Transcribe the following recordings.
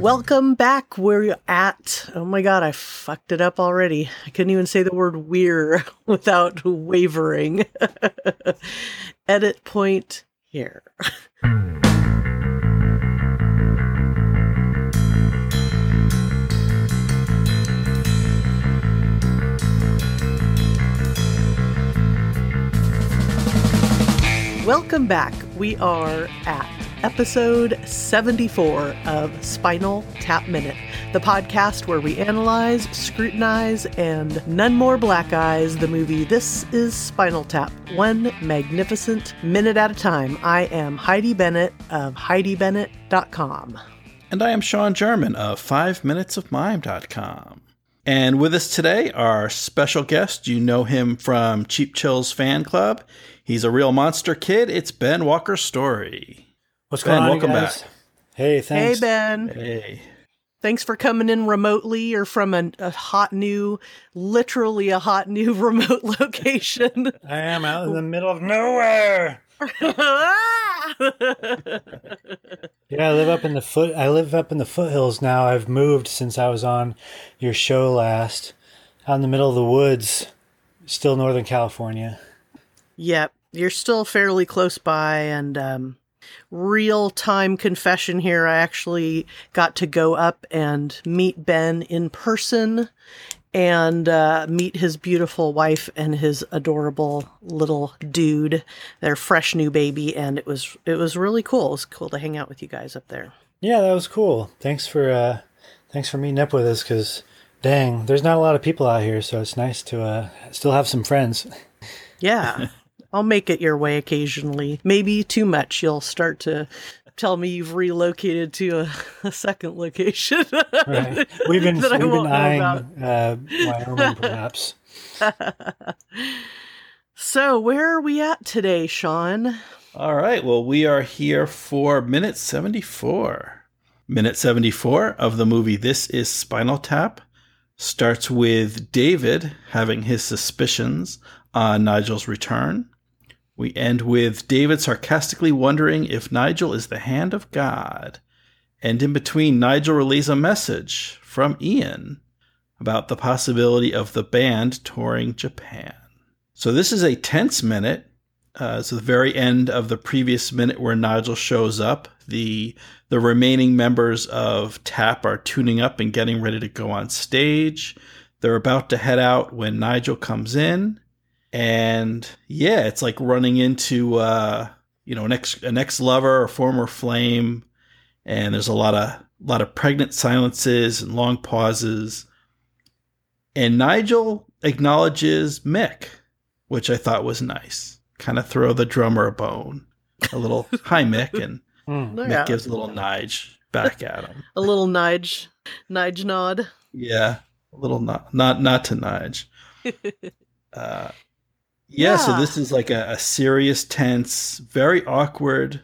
Welcome back. We're at, oh my God, I fucked it up already. I couldn't even say the word we're without wavering. Edit point here. Welcome back. We are at episode 74 of Spinal Tap Minute, the podcast where we analyze, scrutinize, and none more black eyes the movie This is Spinal Tap, one magnificent minute at a time. I am Heidi Bennett of HeidiBennett.com. And I am Sean German of 5minutesofmime.com. And with us today, our special guest, you know him from Cheap Chills Fan Club. He's a real monster kid. It's Ben Walker Story. What's Ben, going on, welcome guys? back. Hey, thanks. Hey, Ben. Hey. Thanks for coming in remotely or from a, a hot new, literally a hot new remote location. I am out in the middle of nowhere. Yeah, I live up in the foot. I live up in the foothills now. I've moved since I was on your show last. Out in the middle of the woods, still Northern California. Yep, you're still fairly close by, and um, real time confession here. I actually got to go up and meet Ben in person and uh, meet his beautiful wife and his adorable little dude, their fresh new baby, and it was it was really cool. It was cool to hang out with you guys up there. Yeah, that was cool. Thanks for uh, thanks for meeting up with us. Cause dang, there's not a lot of people out here, so it's nice to uh, still have some friends. Yeah. I'll make it your way occasionally. Maybe too much. You'll start to tell me you've relocated to a, a second location. Right. We've been that we've been won't know eyeing uh, Wyoming, perhaps. So, where are we at today, Sean? All right. Well, we are here for minute 74. Minute 74 of the movie This is Spinal Tap starts with David having his suspicions on Nigel's return. We end with David sarcastically wondering if Nigel is the hand of God. And in between, Nigel relays a message from Ian about the possibility of the band touring Japan. So this is a tense minute. Uh, it's the very end of the previous minute where Nigel shows up. The the remaining members of TAP are tuning up and getting ready to go on stage. They're about to head out when Nigel comes in, and yeah, it's like running into uh, you know an ex an ex lover or former flame, and there's a lot of lot of pregnant silences and long pauses. And Nigel acknowledges Mick, which I thought was nice. Kind of throw the drummer a bone. A little hi Mick, and Hmm. Oh, Yeah. Mick gives a little nige back at him. A little nudge, nudge nod. Yeah, a little not not not to nige. Uh, yeah, so this is like a, a serious, tense, very awkward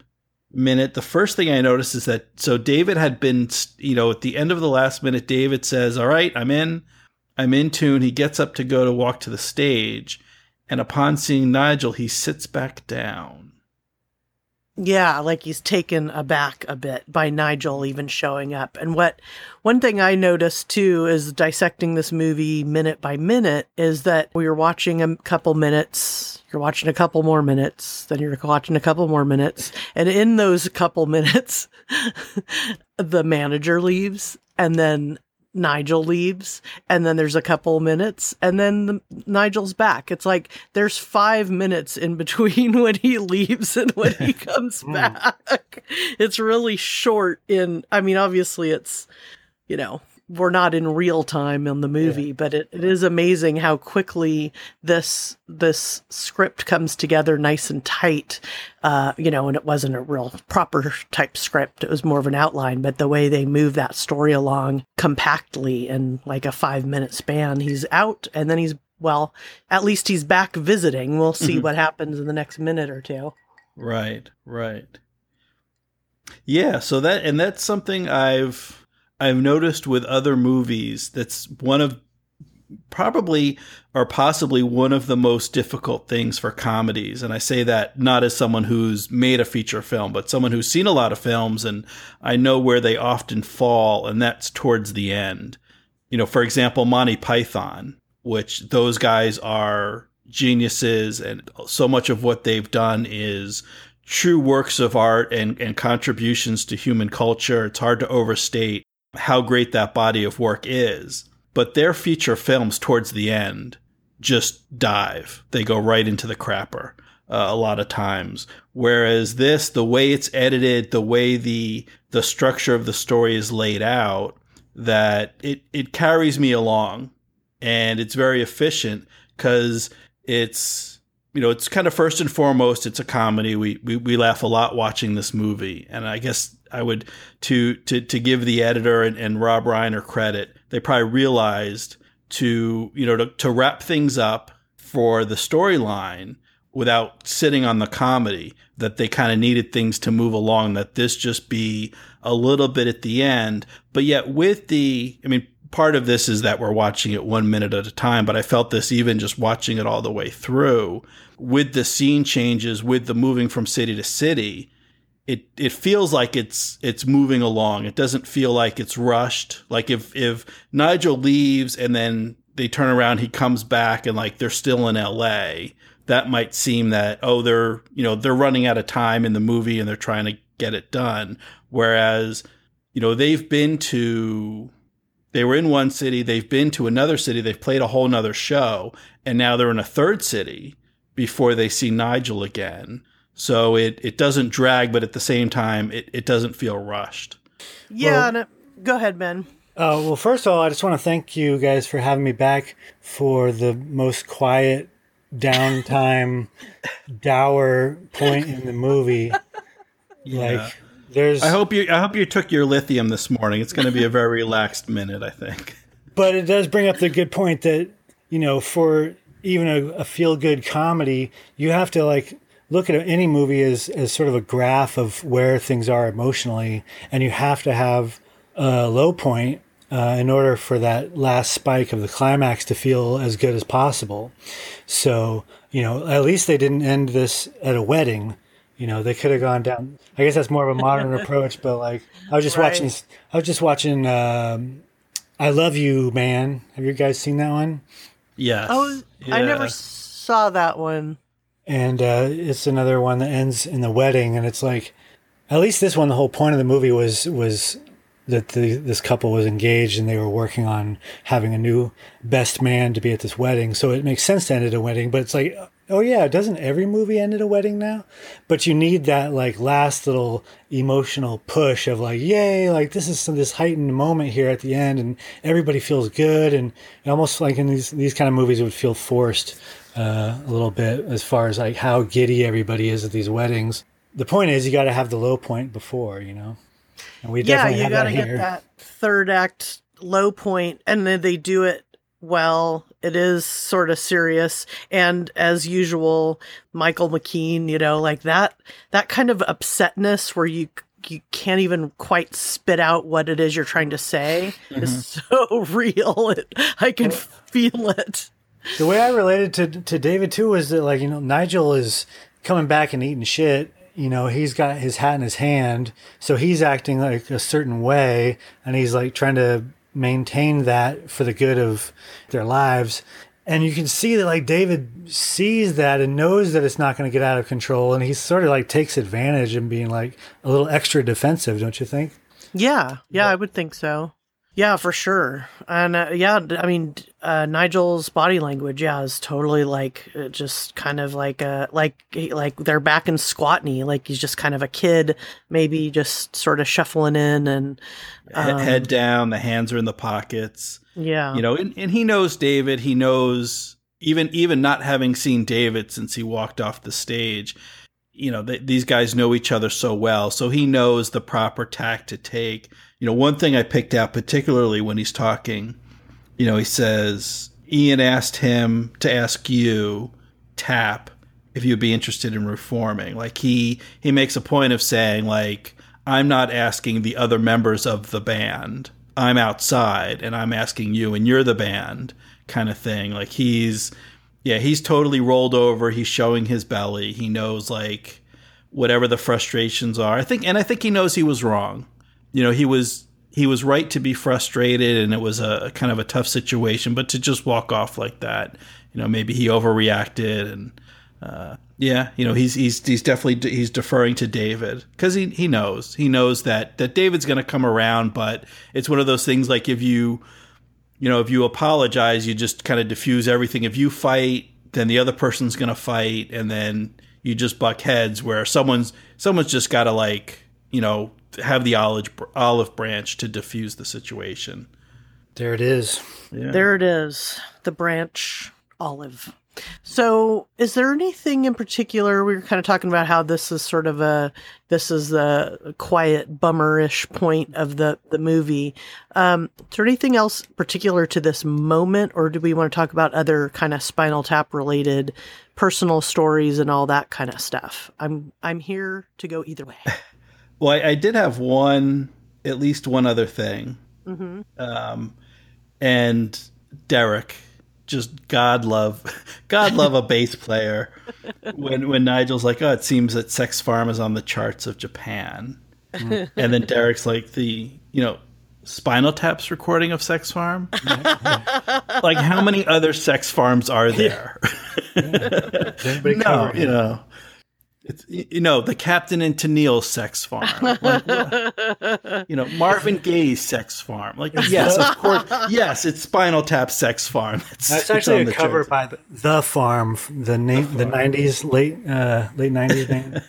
minute. The first thing I noticed is that so David had been, you know, at the end of the last minute, David says, "All right, I'm in, I'm in tune." He gets up to go to walk to the stage, and upon seeing Nigel, he sits back down. Yeah, like he's taken aback a bit by Nigel even showing up. And what one thing I noticed too is dissecting this movie minute by minute is that we were watching a couple minutes, you're watching a couple more minutes, then you're watching a couple more minutes, and in those couple minutes, the manager leaves, and then Nigel leaves, and then there's a couple minutes, and then the, Nigel's back. It's like there's five minutes in between when he leaves and when he comes hmm. back. It's really short. In I mean, obviously, it's you know we're not in real time in the movie, but it, it is amazing how quickly this this script comes together nice and tight. Uh, you know, and it wasn't a real proper type script. It was more of an outline, but the way they move that story along compactly in like a five minute span, he's out and then he's well, at least he's back visiting. We'll see Mhm. what happens in the next minute or two. Right, right. Yeah, so that and that's something I've I've noticed with other movies. That's one of probably or possibly one of the most difficult things for comedies. And I say that not as someone who's made a feature film, but someone who's seen a lot of films and I know where they often fall, and that's towards the end. You know, for example, Monty Python, which those guys are geniuses, and so much of what they've done is true works of art and, and contributions to human culture. It's hard to overstate how great that body of work is. But their feature films towards the end just dive. They go right into the crapper uh, a lot of times. Whereas this, the way it's edited, the way the the structure of the story is laid out, that it it carries me along, and it's very efficient because it's you know it's kind of first and foremost it's a comedy. We we we laugh a lot watching this movie, and I guess I would to to to give the editor and, and Rob Reiner credit. They probably realized to you know to, to wrap things up for the storyline without sitting on the comedy that they kind of needed things to move along that this just be a little bit at the end but yet with the i mean part of this is that we're watching it one minute at a time but i felt this even just watching it all the way through with the scene changes with the moving from city to city it it feels like it's it's moving along. It doesn't feel like it's rushed. Like if if Nigel leaves and then they turn around, he comes back and like they're still in L.A. That might seem that oh they're you know they're running out of time in the movie and they're trying to get it done. Whereas you know they've been to they were in one city, they've been to another city, they've played a whole nother show, and now they're in a third city before they see Nigel again. So it, it doesn't drag, but at the same time, it, it doesn't feel rushed. Yeah. Well, go ahead, Ben. Uh, well, first of all, I just want to thank you guys for having me back for the most quiet downtime, dour point in the movie. Yeah. Like, there's. I hope you. I hope you took your lithium this morning. It's going to be a very relaxed minute, I think. But it does bring up the good point that you know, for even a, a feel good comedy, you have to like look at any movie as, as sort of a graph of where things are emotionally, and you have to have a low point uh, in order for that last spike of the climax to feel as good as possible. So, you know, at least they didn't end this at a wedding. You know, they could have gone down. I guess that's more of a modern approach, but like, I was just right. watching. I was just watching. Um, I love you, man. Have you guys seen that one? Yes. Oh, yeah. I never saw that one and uh, it's another one that ends in the wedding, and it's like, at least this one, the whole point of the movie was was that the, this couple was engaged and they were working on having a new best man to be at this wedding. So it makes sense to end at a wedding, but it's like, oh yeah, doesn't every movie end at a wedding now? But you need that like last little emotional push of like, yay, like this is some, this heightened moment here at the end, and everybody feels good, and almost like in these these kind of movies, it would feel forced uh, a little bit as far as like how giddy everybody is at these weddings. The point is, you got to have the low point before, you know. And we definitely yeah, you got to get that third act low point, and then they do it well. It is sort of serious, and as usual, Michael McKean, you know, like that that kind of upsetness where you you can't even quite spit out what it is you're trying to say mm-hmm. is so real. It, I can feel it the way I related to to David too was that like you know Nigel is coming back and eating shit. You know he's got his hat in his hand, so he's acting like a certain way, and he's like trying to maintain that for the good of their lives. And you can see that like David sees that and knows that it's not going to get out of control, and he sort of like takes advantage and being like a little extra defensive, don't you think? Yeah, yeah, I would think so. Yeah, for sure. And uh, yeah, I mean, uh, Nigel's body language, yeah, is totally like uh, just kind of like uh like like they're back in Squatney, like he's just kind of a kid, maybe just sort of shuffling in and um, head down, the hands are in the pockets. Yeah, you know, and, and he knows David. He knows even even not having seen David since he walked off the stage. You know, th- these guys know each other so well, so he knows the proper tack to take you know, one thing I picked out particularly when he's talking, you know, he says, Ian asked him to ask you, Tap, if you'd be interested in reforming. Like he he makes a point of saying, like, I'm not asking the other members of the band. I'm outside and I'm asking you and you're the band. kind of thing. Like he's yeah, he's totally rolled over. He's showing his belly. He knows like whatever the frustrations are. I think and I think he knows he was wrong. You know, he was he was right to be frustrated and it was a, kind of a tough situation, but to just walk off like that, you know, maybe he overreacted and uh, yeah, you know, he's he's he's definitely he's deferring to David because he he knows he knows that that David's going to come around, but it's one of those things like if you you know if you apologize, you just kind of diffuse everything. If you fight, then the other person's going to fight, and then you just buck heads. Where someone's someone's just got to like you know have the olive olive branch to diffuse the situation. There it is. Yeah. There it is. The branch olive. So, is there anything in particular? We were kind of talking about how this is sort of a this is a quiet bummerish point of the the movie. Um, is there anything else particular to this moment, or do we want to talk about other kind of Spinal Tap related personal stories and all that kind of stuff? I'm I'm here to go either way. Well, I, I did have one, at least one other thing, mm-hmm. um, and Derek just God love, God love a bass player. When when Nigel's like, oh, it seems that Sex Farm is on the charts of Japan, and then Derek's like the you know Spinal Tap's recording of Sex Farm. like how many other Sex Farms are there? Yeah. no, you know. It's you know the Captain and Tennille sex farm, like, you know Marvin Gaye's sex farm. Like yes, of course, yes, it's Spinal Tap sex farm. It's, That's actually a cover by the, the, Farm, the name, the nineties late uh, late nineties name.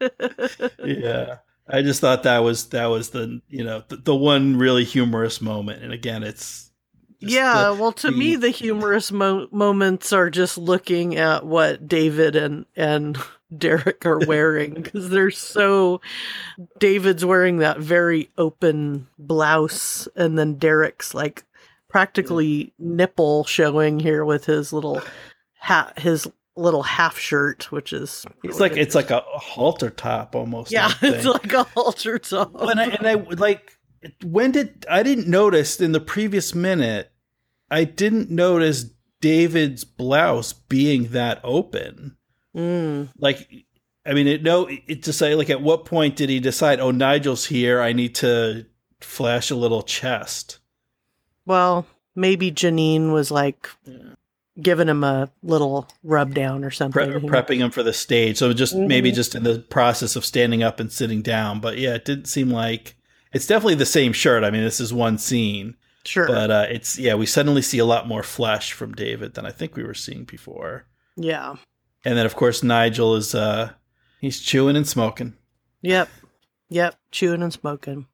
yeah, I just thought that was that was the you know the, the one really humorous moment, and again, it's yeah, the, well, to the, me, the humorous mo- moments are just looking at what David and and Derek are wearing because they're so. David's wearing that very open blouse, and then Derek's like practically nipple showing here with his little hat, his little half shirt, which is it's like it's like a halter top almost. Yeah, it's like a halter top. And I, and I like when did I didn't notice in the previous minute, I didn't notice David's blouse being that open. Mm. Like, I mean, it, no, it to say like at what point did he decide? Oh, Nigel's here. I need to flash a little chest. Well, maybe Jeanine was like yeah. giving him a little rub down or something, Pre- prepping him for the stage. So just mm-hmm. maybe just in the process of standing up and sitting down. But yeah, it didn't seem like it's definitely the same shirt. I mean, this is one scene. Sure. But uh, it's yeah, we suddenly see a lot more flesh from David than I think we were seeing before. Yeah. And then of course Nigel is uh he's chewing and smoking. Yep. Yep, chewing and smoking.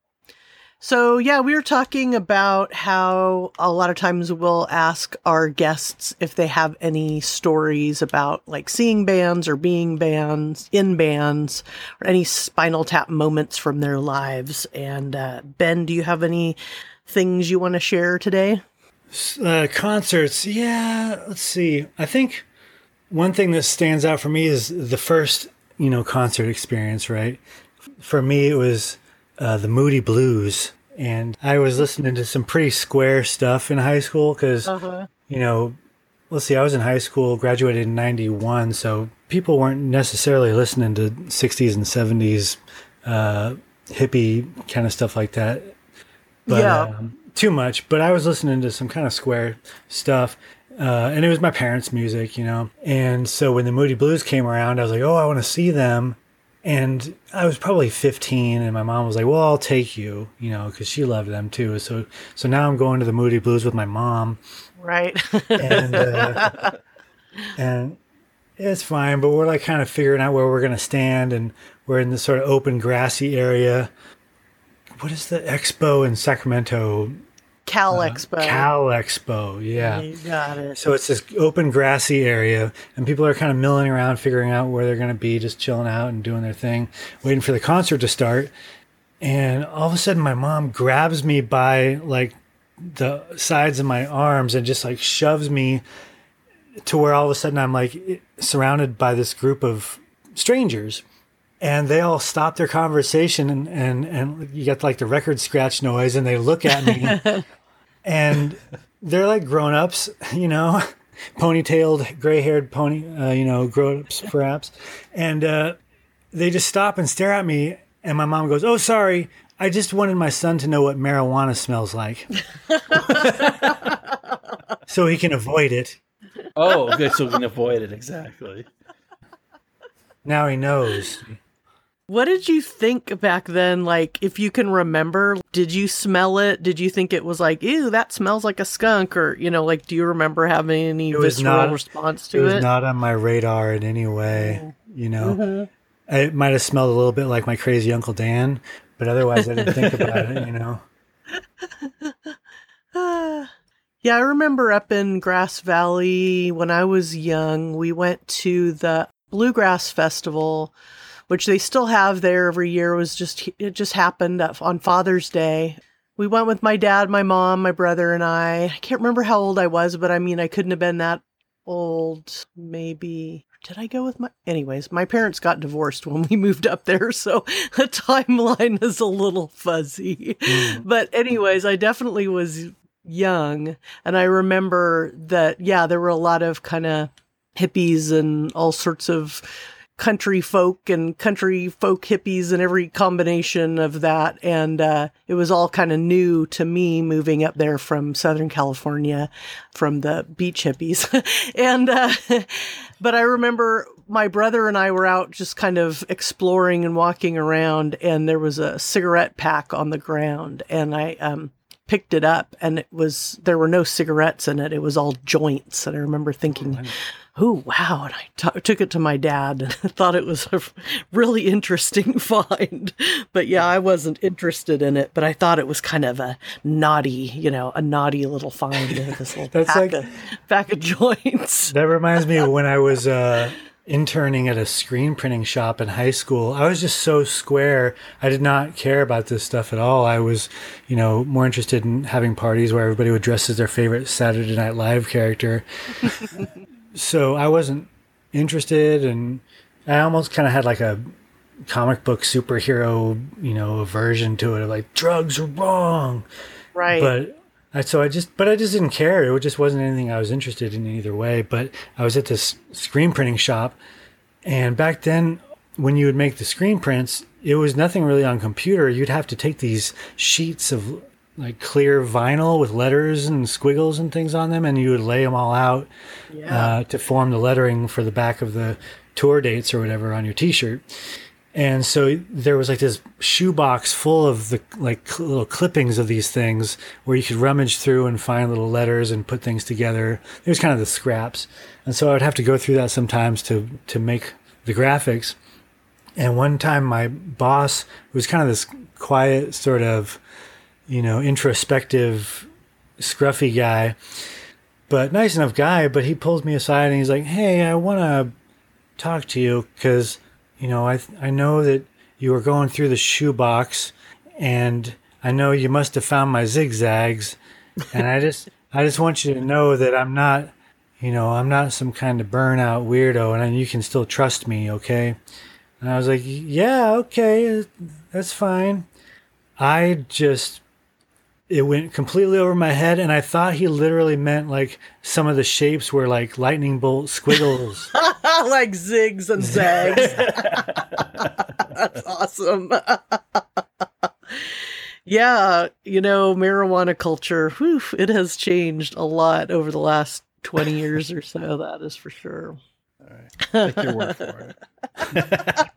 So, yeah, we were talking about how a lot of times we'll ask our guests if they have any stories about like seeing bands or being bands in bands or any spinal tap moments from their lives. And uh, Ben, do you have any things you want to share today? Uh, concerts, yeah. Let's see. I think one thing that stands out for me is the first, you know, concert experience. Right. For me, it was uh, the Moody Blues, and I was listening to some pretty square stuff in high school because, uh-huh. you know, let's see, I was in high school, graduated in '91, so people weren't necessarily listening to '60s and '70s uh, hippie kind of stuff like that but, yeah. Um, too much. But I was listening to some kind of square stuff. Uh, and it was my parents' music, you know. And so when the Moody Blues came around, I was like, oh, I want to see them. And I was probably 15, and my mom was like, well, I'll take you, you know, because she loved them too. So, so now I'm going to the Moody Blues with my mom. Right. and, uh, and it's fine, but we're like kind of figuring out where we're going to stand. And we're in this sort of open, grassy area what is the expo in Sacramento? Cal uh, Cal Expo, yeah. You got it. So it's this open grassy area, and people are kind of milling around, figuring out where they're going to be, just chilling out and doing their thing, waiting for the concert to start. And all of a sudden, my mom grabs me by like the sides of my arms and just like shoves me to where all of a sudden I'm like surrounded by this group of strangers and they all stop their conversation and, and, and you get like the record scratch noise and they look at me and they're like grown ups, you know, ponytailed, gray haired pony, uh, you know, grown ups perhaps. And uh, they just stop and stare at me. And my mom goes, Oh, sorry. I just wanted my son to know what marijuana smells like so he can avoid it. Oh, okay, so we can avoid it exactly. Now he knows. What did you think back then? Like, if you can remember, did you smell it? Did you think it was like, ew, that smells like a skunk? Or, you know, like, do you remember having any was visceral not- response to It to was it? not on my radar in any way, mm-hmm. you know. It might have smelled a little bit like my crazy Uncle Dan, but otherwise I didn't think about it, you know. yeah, I remember up in Grass Valley when I was young, we went to the Bluegrass Festival, which they still have there every year. It was just it just happened on Father's Day. We went with my dad, my mom, my brother, and I. I can't remember how old I was, but I mean, I couldn't have been that old. Maybe did I go with my? Anyways, my parents got divorced when we moved up there, so the timeline is a little fuzzy. Hmm. But anyways, I definitely was young, and I remember that. Yeah, there were a lot of kind of hippies and all sorts of country folk and country folk hippies and every combination of that. And uh, it was all kind of new to me moving up there from Southern California from the beach hippies. and, uh, but I remember my brother and I were out just kind of exploring and walking around, and there was a cigarette pack on the ground. And I, um, picked it up and it was there were no cigarettes in it. It was all joints and i remember thinking oh wow. And I t- took it to my dad and thought it was a really interesting find. But yeah i wasn't interested in it but i thought it was kind of a naughty you know a naughty little find this little That's pack, like- of, pack of joints. That reminds me of when I was uh, interning at a screen printing shop in high school. I was just so square. I did not care about this stuff at all. I was, you know, more interested in having parties where everybody would dress as their favorite Saturday Night Live character. so I wasn't interested, and I almost kind of had like a comic book superhero, you know, aversion to it. of Like drugs are wrong right but I, so I just, but I just didn't care. It just wasn't anything I was interested in either way. But I was at this screen printing shop, and back then, when you would make the screen prints, it was nothing really on computer. You'd have to take these sheets of like clear vinyl with letters and squiggles and things on them, and you would lay them all out uh, to form the lettering for the back of the tour dates or whatever on your T-shirt. And so there was like this shoebox full of the like cl- little clippings of these things where you could rummage through and find little letters and put things together. It was kind of the scraps. And so I would have to go through that sometimes to to make the graphics. And one time my boss was kind of this quiet sort of, you know, introspective scruffy guy, but nice enough guy, but he pulls me aside and he's like, "Hey, I want to talk to you because you know I I know that you were going through the shoebox, and I know you must have found my zigzags, and I just I just want you to know that I'm not, you know, I'm not some kind of burnout weirdo, and you can still trust me, okay?" And I was like, "Yeah, okay, that's fine." I just it went completely over my head and i thought he literally meant like some of the shapes were like lightning bolt squiggles like zigs and zags. That's awesome. yeah, you know, marijuana culture, whew, it has changed a lot over the last 20 years or so, that is for sure. Take your word for it.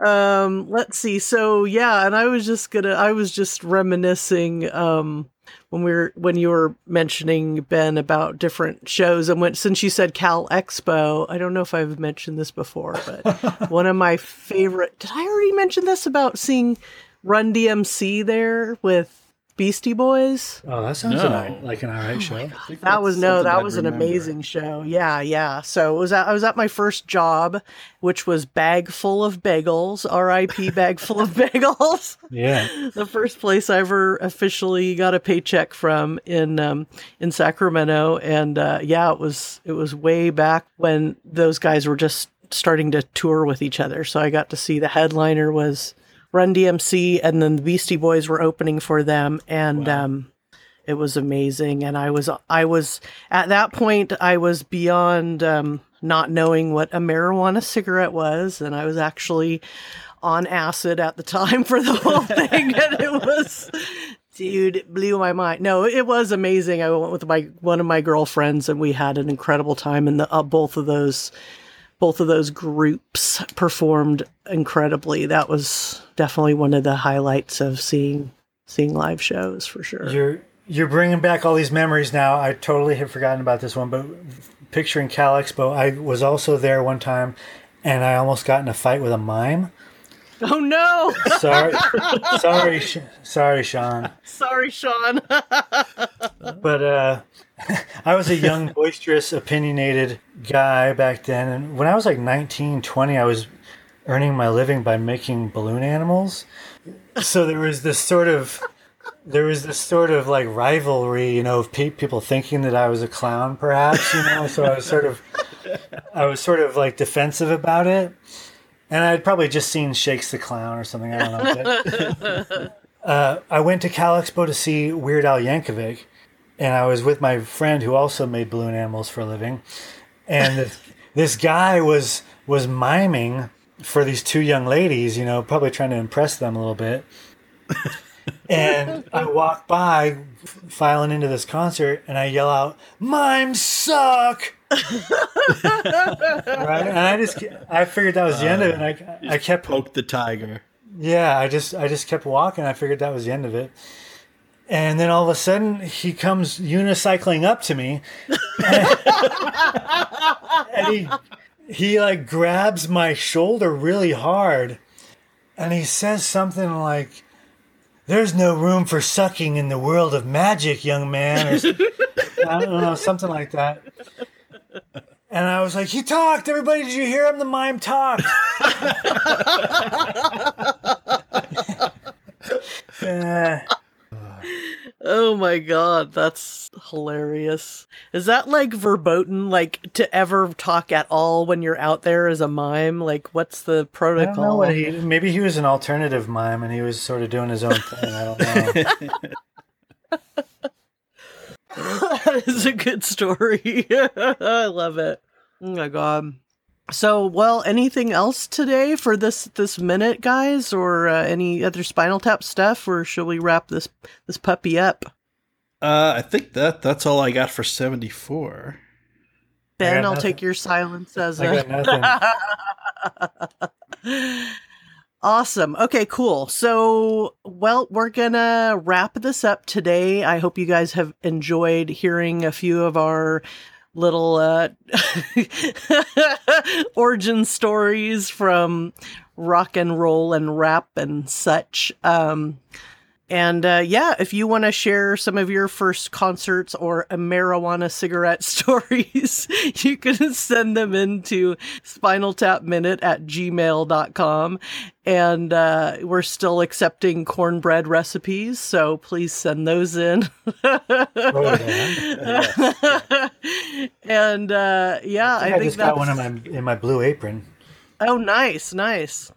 Um, let's see. So yeah, and I was just gonna I was just reminiscing um when we were when you were mentioning Ben about different shows and when since you said Cal Expo, I don't know if I've mentioned this before, but one of my favorite did I already mention this about seeing Run DMC there with Beastie Boys? oh that sounds No. an like an all right show I That was no, something that I'd was an remember. amazing show. Yeah, yeah. So it was at, I was at my first job, which was bag full of bagels. R.I.P. bag full of bagels. yeah the first place I ever officially got a paycheck from in um, in Sacramento, and uh, yeah, it was it was way back when those guys were just starting to tour with each other. So I got to see the headliner was Run DMC, and then the Beastie Boys were opening for them, and um, it was amazing. And I was I was at that point I was beyond um, not knowing what a marijuana cigarette was, and I was actually on acid at the time for the whole thing, and it was. Dude, it blew my mind. No, it was amazing. I went with my one of my girlfriends, and we had an incredible time. And the, uh, both of those both of those groups performed incredibly. That was definitely one of the highlights of seeing seeing live shows for sure. You're you're bringing back all these memories now. I totally had forgotten about this one, but picturing Cal Expo, I was also there one time, and I almost got in a fight with a mime. Oh no! Sorry, sorry, sorry, Sean. Sorry, Sean. But uh, I was a young, boisterous, opinionated guy back then, and when I was like 19, 20, I was earning my living by making balloon animals. So there was this sort of there was this sort of like rivalry, you know, of pe- people thinking that I was a clown, perhaps, you know. so I was sort of, I was sort of like defensive about it, and I'd probably just seen Shakes the Clown or something. I don't know. But, uh, I went to Cal Expo to see Weird Al Yankovic, and I was with my friend who also made balloon animals for a living, and this, this guy was was miming for these two young ladies, you know, probably trying to impress them a little bit and I walk by filing into this concert and I yell out, Mimes suck! right? And I just, I figured that was the end of it. And I, uh, I kept, Poke the tiger. yeah, I just, I just kept walking. I figured that was the end of it. And then all of a sudden, he comes unicycling up to me, and he, he like grabs my shoulder really hard, and he says something like, there's no room for sucking in the world of magic, young man. Or I don't know, something like that. And I was like, he talked. Everybody, did you hear him? The mime talked. Uh, oh my god, that's hilarious. Is that like verboten, like to ever talk at all when you're out there as a mime? Like, what's the I don't know protocol? what he. Maybe he was an alternative mime, and he was sort of doing his own thing. I don't know. that is a good story. I love it. Oh my god. So, well, anything else today for this this minute, guys, or uh, any other Spinal Tap stuff, or should we wrap this this puppy up? Uh, I think that that's all I got for seventy four. Ben, I'll nothing. take your silence as I a got. Awesome. Okay, cool. So, well, we're going to wrap this up today. I hope you guys have enjoyed hearing a few of our little uh origin stories from rock and roll and rap and such. Um and uh, yeah, if you want to share some of your first concerts or a marijuana cigarette stories, you can send them into spinaltapminute at gmail.com. And uh, we're still accepting cornbread recipes, so please send those in. Oh, yeah. and uh, yeah, I, I, think just that's got one in my in my blue apron. Oh, nice, nice.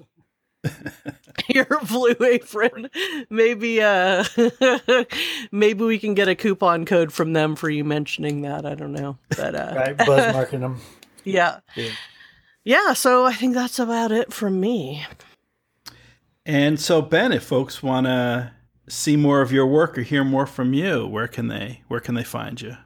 Your blue apron. Maybe uh maybe we can get a coupon code from them for you mentioning that. I don't know. But uh Right, buzz marking them. yeah. Yeah. Yeah, so I think that's about it from me. And so, Ben, if folks want to see more of your work or hear more from you, where can they where can they find you?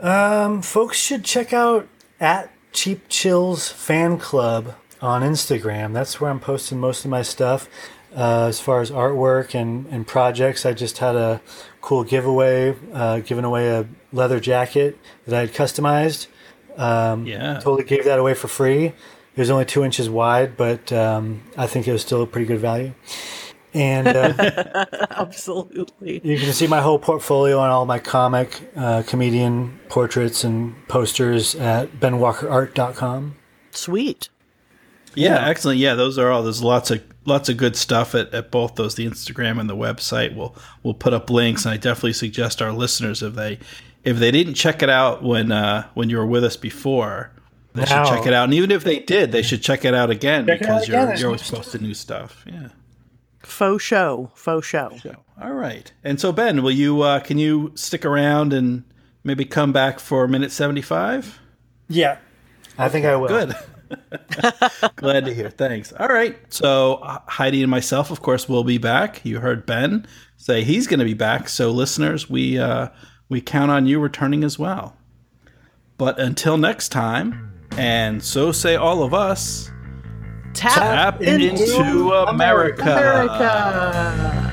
Um, folks should check out at Cheap Chills Fan Club on Instagram. That's where I'm posting most of my stuff. Uh, as far as artwork and, and projects, I just had a cool giveaway, uh, giving away a leather jacket that I had customized. Um, Yeah. Totally gave that away for free. It was only two inches wide, but um, I think it was still a pretty good value. And uh, Absolutely. you can see my whole portfolio and all my comic, uh, comedian portraits and posters at benwalkerart.com. Sweet. Yeah, excellent. Yeah, those are all. There's lots of lots of good stuff at, at both those, the Instagram and the website. We'll we'll put up links, and I definitely suggest our listeners if they if they didn't check it out when uh, when you were with us before, they Now- should check it out. And even if they did, they should check it out again Check it out because again. you're you're always posting new stuff. Yeah. Faux show. Faux show. show. All right. And so Ben, will you uh, can you stick around and maybe come back for minute 75? Yeah, I think I will. Good. Glad to hear. Thanks. All right. So uh, Heidi and myself, of course, will be back. You heard Ben say he's going to be back. So listeners, we uh, we count on you returning as well. But until next time, and so say all of us. Tap, Tap into America. America.